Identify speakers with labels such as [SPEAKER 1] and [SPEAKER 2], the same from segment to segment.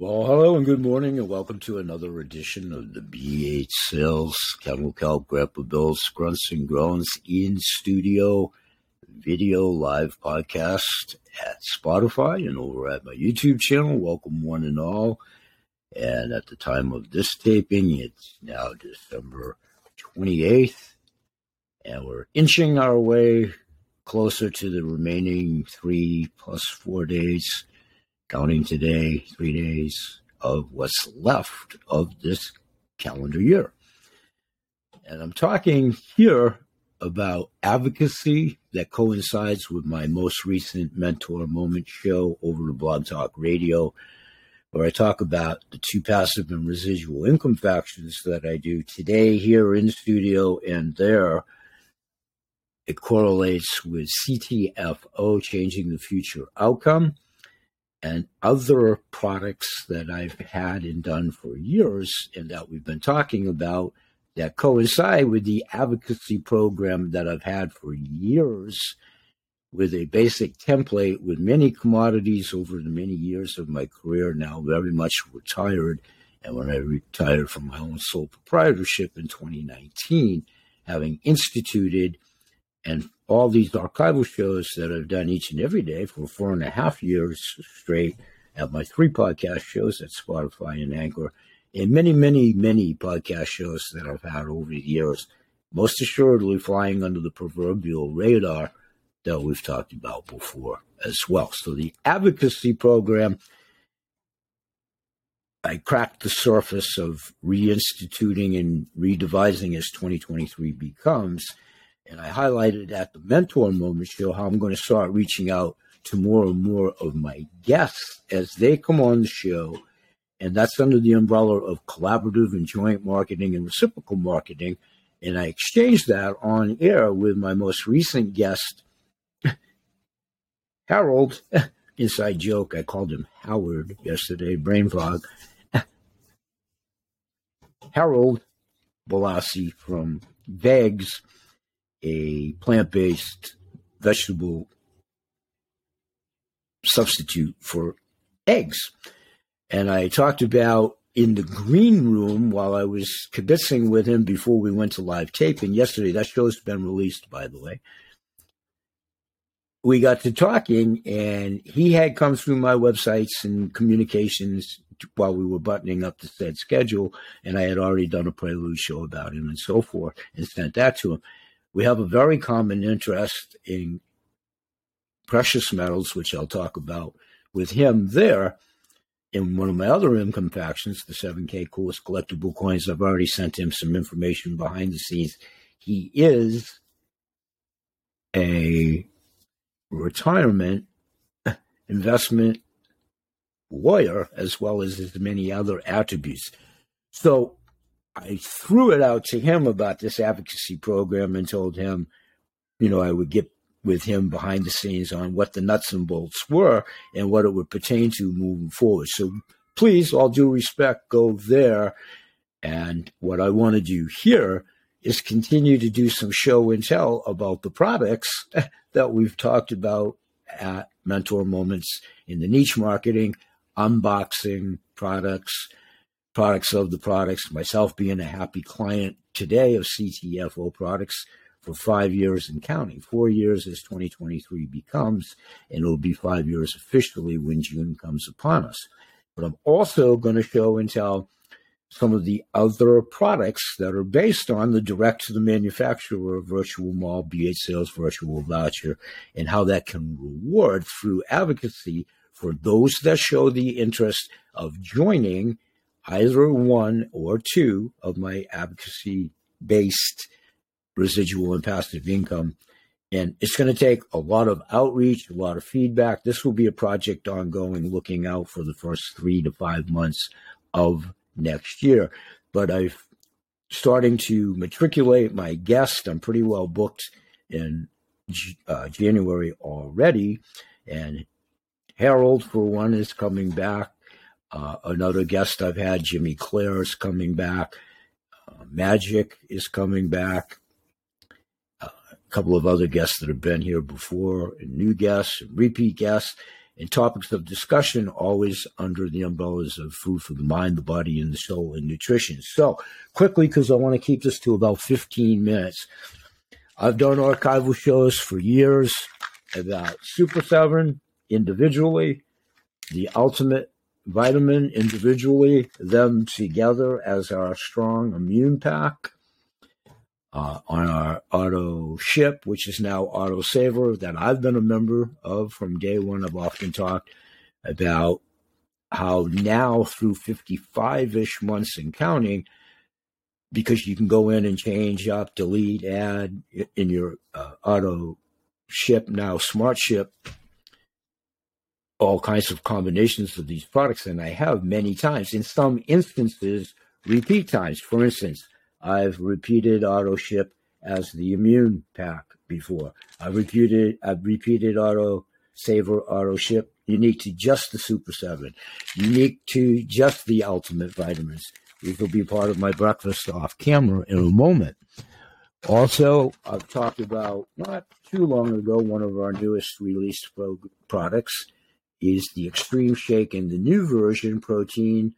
[SPEAKER 1] Well, hello and good morning, and welcome to another edition of the BH Sales Kennel Kelp Grandpa Bill's Grunts and Groans in Studio video live podcast at Spotify and over at my YouTube channel. Welcome, one and all. And at the time of this taping, it's now December 28th, and we're inching our way closer to the remaining three plus four days counting today, three days of what's left of this calendar year. And I'm talking here about advocacy that coincides with my most recent Mentor Moment show over the Blog Talk Radio, where I talk about the two passive and residual income factions that I do today here in studio and there. It correlates with CTFO, changing the future outcome and other products that I've had and done for years and that we've been talking about that coincide with the advocacy program that I've had for years with a basic template with many commodities over the many years of my career now very much retired. And when I retired from my own sole proprietorship in 2019 having instituted and all these archival shows that I've done each and every day for four and a half years straight at my three podcast shows at Spotify and Anchor, and many, many, many podcast shows that I've had over the years, most assuredly flying under the proverbial radar that we've talked about before as well. So the advocacy program, I cracked the surface of reinstituting and redevising as 2023 becomes – and I highlighted at the Mentor Moment show how I'm going to start reaching out to more and more of my guests as they come on the show. And that's under the umbrella of collaborative and joint marketing and reciprocal marketing. And I exchanged that on air with my most recent guest, Harold. Inside joke, I called him Howard yesterday, brain fog. Harold Balassi from Vegs a plant based vegetable substitute for eggs. And I talked about in the green room while I was kibitzing with him before we went to live taping yesterday. That show's been released, by the way. We got to talking, and he had come through my websites and communications while we were buttoning up the said schedule, and I had already done a prelude show about him and so forth, and sent that to him we have a very common interest in precious metals, which I'll talk about with him there. In one of my other income factions, the 7K coolest collectible coins, I've already sent him some information behind the scenes. He is a retirement investment lawyer as well as his many other attributes. So I threw it out to him about this advocacy program and told him, you know, I would get with him behind the scenes on what the nuts and bolts were and what it would pertain to moving forward. So please, all due respect, go there. And what I want to do here is continue to do some show and tell about the products that we've talked about at Mentor Moments in the niche marketing, unboxing products, products of the products, myself being a happy client today of CTFO products for five years and counting. Four years as 2023 becomes, and it'll be five years officially when June comes upon us. But I'm also going to show and tell some of the other products that are based on the direct to the manufacturer virtual mall, BH sales virtual voucher, and how that can reward through advocacy for those that show the interest of joining either one or two of my advocacy based residual and passive income. And it's going to take a lot of outreach, a lot of feedback. This will be a project ongoing, looking out for the first three to five months of next year. But I've starting to matriculate my guest. I'm pretty well booked in uh, January already. And Harold, for one, is coming back. Uh, another guest I've had, Jimmy Clare, is coming back. Uh, Magic is coming back. Uh, a couple of other guests that have been here before, and new guests, and repeat guests. and topics of discussion always under the umbrellas of food for the mind, the body, and the soul, and nutrition. So, quickly, because I want to keep this to about 15 minutes, I've done archival shows for years about Super 7 individually, the Ultimate Vitamin individually, them together as our strong immune pack. Uh, on our auto ship, which is now Auto Saver, that I've been a member of from day one. I've often talked about how now through 55 ish months and counting, because you can go in and change up, delete, add in your uh, auto ship now smart ship all kinds of combinations of these products and i have many times. In some instances repeat times. For instance i've repeated auto ship as the immune pack before. I've repeated i've repeated auto saver auto ship unique to just the super 7 unique to just the ultimate vitamins these will be part of my breakfast off camera in a moment. Also, I've talked about not too long ago, one of our newest released products is the Extreme Shake and the new version protein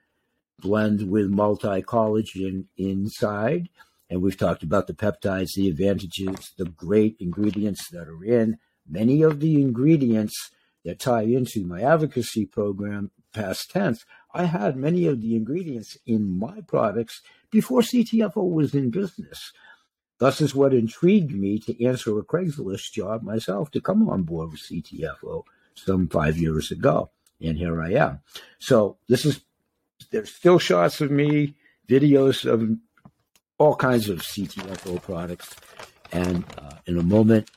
[SPEAKER 1] blend with multi collagen inside. And we've talked about the peptides, the advantages, the great ingredients that are in. Many of the ingredients that tie into my advocacy program, past tense, I had many of the ingredients in my products before CTFO was in business. Thus is what intrigued me to answer a Craigslist job myself to come on board with CTFO some five years ago. And here I am. So this is, there's still shots of me, videos of all kinds of CTFO products. And uh, in a moment,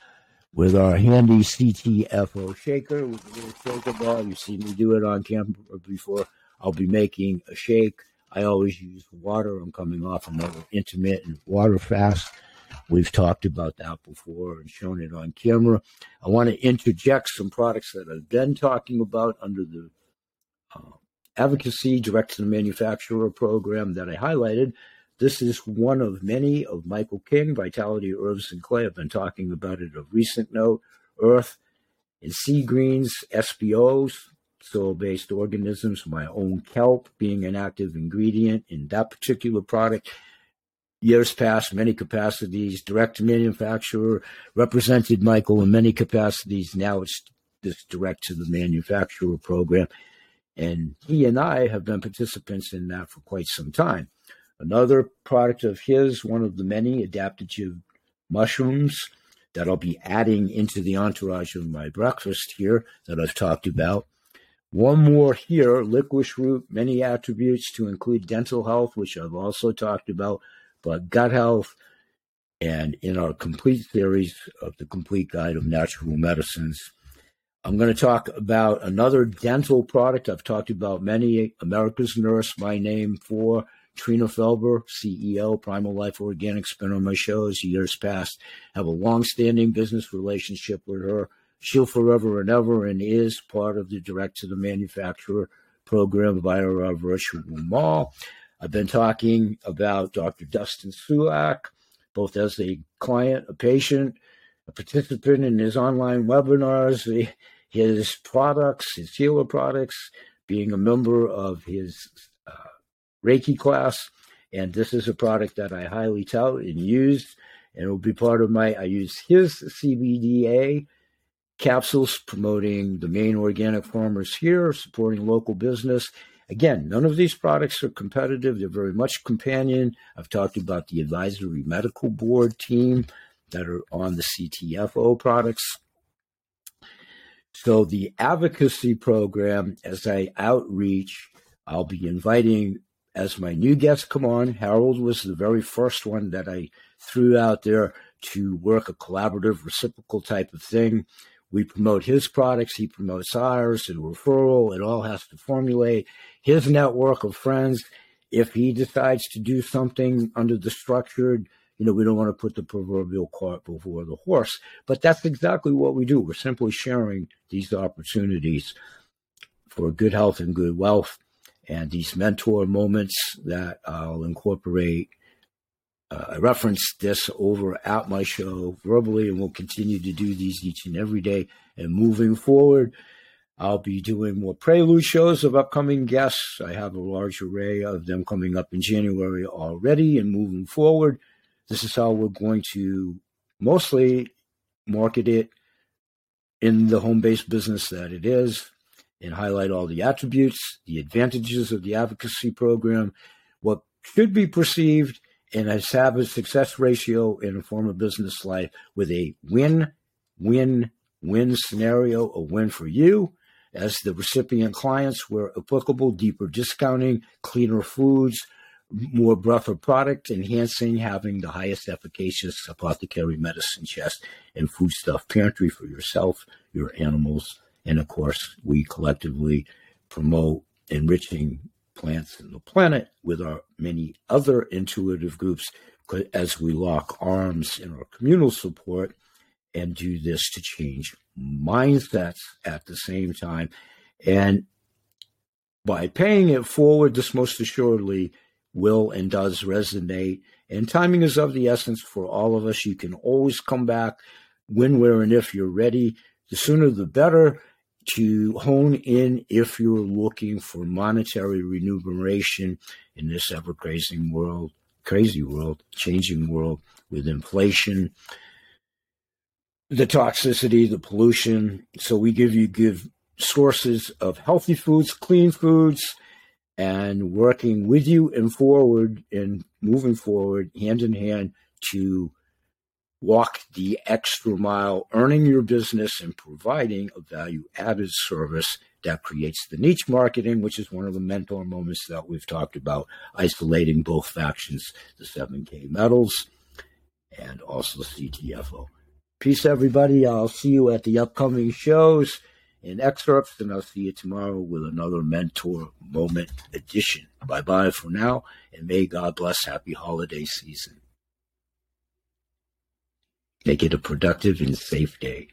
[SPEAKER 1] with our handy CTFO shaker with a little shaker ball, you've seen me do it on camera before. I'll be making a shake. I always use water. I'm coming off another intermittent water fast. We've talked about that before and shown it on camera. I want to interject some products that I've been talking about under the uh, advocacy direct to the manufacturer program that I highlighted. This is one of many of Michael King, Vitality Herbs and Clay. I've been talking about it of recent note. Earth and sea greens, SBOs, soil based organisms, my own kelp being an active ingredient in that particular product. Years past, many capacities, direct manufacturer, represented Michael in many capacities. Now it's this direct to the manufacturer program. And he and I have been participants in that for quite some time. Another product of his, one of the many adaptogen mushrooms that I'll be adding into the entourage of my breakfast here that I've talked about, one more here, licorice root, many attributes to include dental health, which I've also talked about, but gut health. And in our complete series of the complete guide of natural medicines, I'm going to talk about another dental product. I've talked about many. America's Nurse, my name for Trina Felber, CEO, Primal Life Organics, been on my shows years past. Have a long-standing business relationship with her she'll forever and ever and is part of the direct to the manufacturer program via our virtual mall. I've been talking about Dr. Dustin Sulak, both as a client, a patient, a participant in his online webinars, his products, his healer products, being a member of his uh, Reiki class. And this is a product that I highly tout and use, and it will be part of my. I use his CBDA capsules promoting the Maine organic farmers here, supporting local business. Again, none of these products are competitive. They're very much companion. I've talked about the advisory medical board team that are on the CTFO products. So the advocacy program, as I outreach, I'll be inviting as my new guests come on. Harold was the very first one that I threw out there to work a collaborative, reciprocal type of thing. We promote his products, he promotes ours, and referral. It all has to formulate his network of friends. If he decides to do something under the structured, you know, we don't want to put the proverbial cart before the horse. But that's exactly what we do. We're simply sharing these opportunities for good health and good wealth and these mentor moments that I'll incorporate uh, I referenced this over at my show verbally, and we'll continue to do these each and every day. And moving forward, I'll be doing more prelude shows of upcoming guests. I have a large array of them coming up in January already and moving forward. This is how we're going to mostly market it in the home based business that it is and highlight all the attributes, the advantages of the advocacy program, what should be perceived and have a success ratio in a form of business life with a win, win, win scenario, a win for you. As the recipient clients where applicable, deeper discounting, cleaner foods, more breadth of product, enhancing having the highest efficacious apothecary medicine chest and foodstuff pantry for yourself, your animals, and of course, we collectively promote enriching plants and the planet with our many other intuitive groups as we lock arms in our communal support and do this to change mindsets at the same time. And by paying it forward, this most assuredly will and does resonate. And timing is of the essence for all of us. You can always come back when, where, and if you're ready. The sooner the better to hone in if you're looking for monetary remuneration in this ever crazy world, crazy world, changing world with inflation, the toxicity, the pollution. So we give you give sources of healthy foods, clean foods, and working with you and forward and moving forward hand in hand to walk the extra mile, earning your business and providing a value added service that creates the niche marketing, which is one of the mentor moments that we've talked about, isolating both factions, the 7K metals and also the CTFO. Peace, everybody. I'll see you at the upcoming shows and excerpts, and I'll see you tomorrow with another Mentor Moment edition. Bye bye for now, and may God bless. Happy holiday season. Make it a productive and safe day.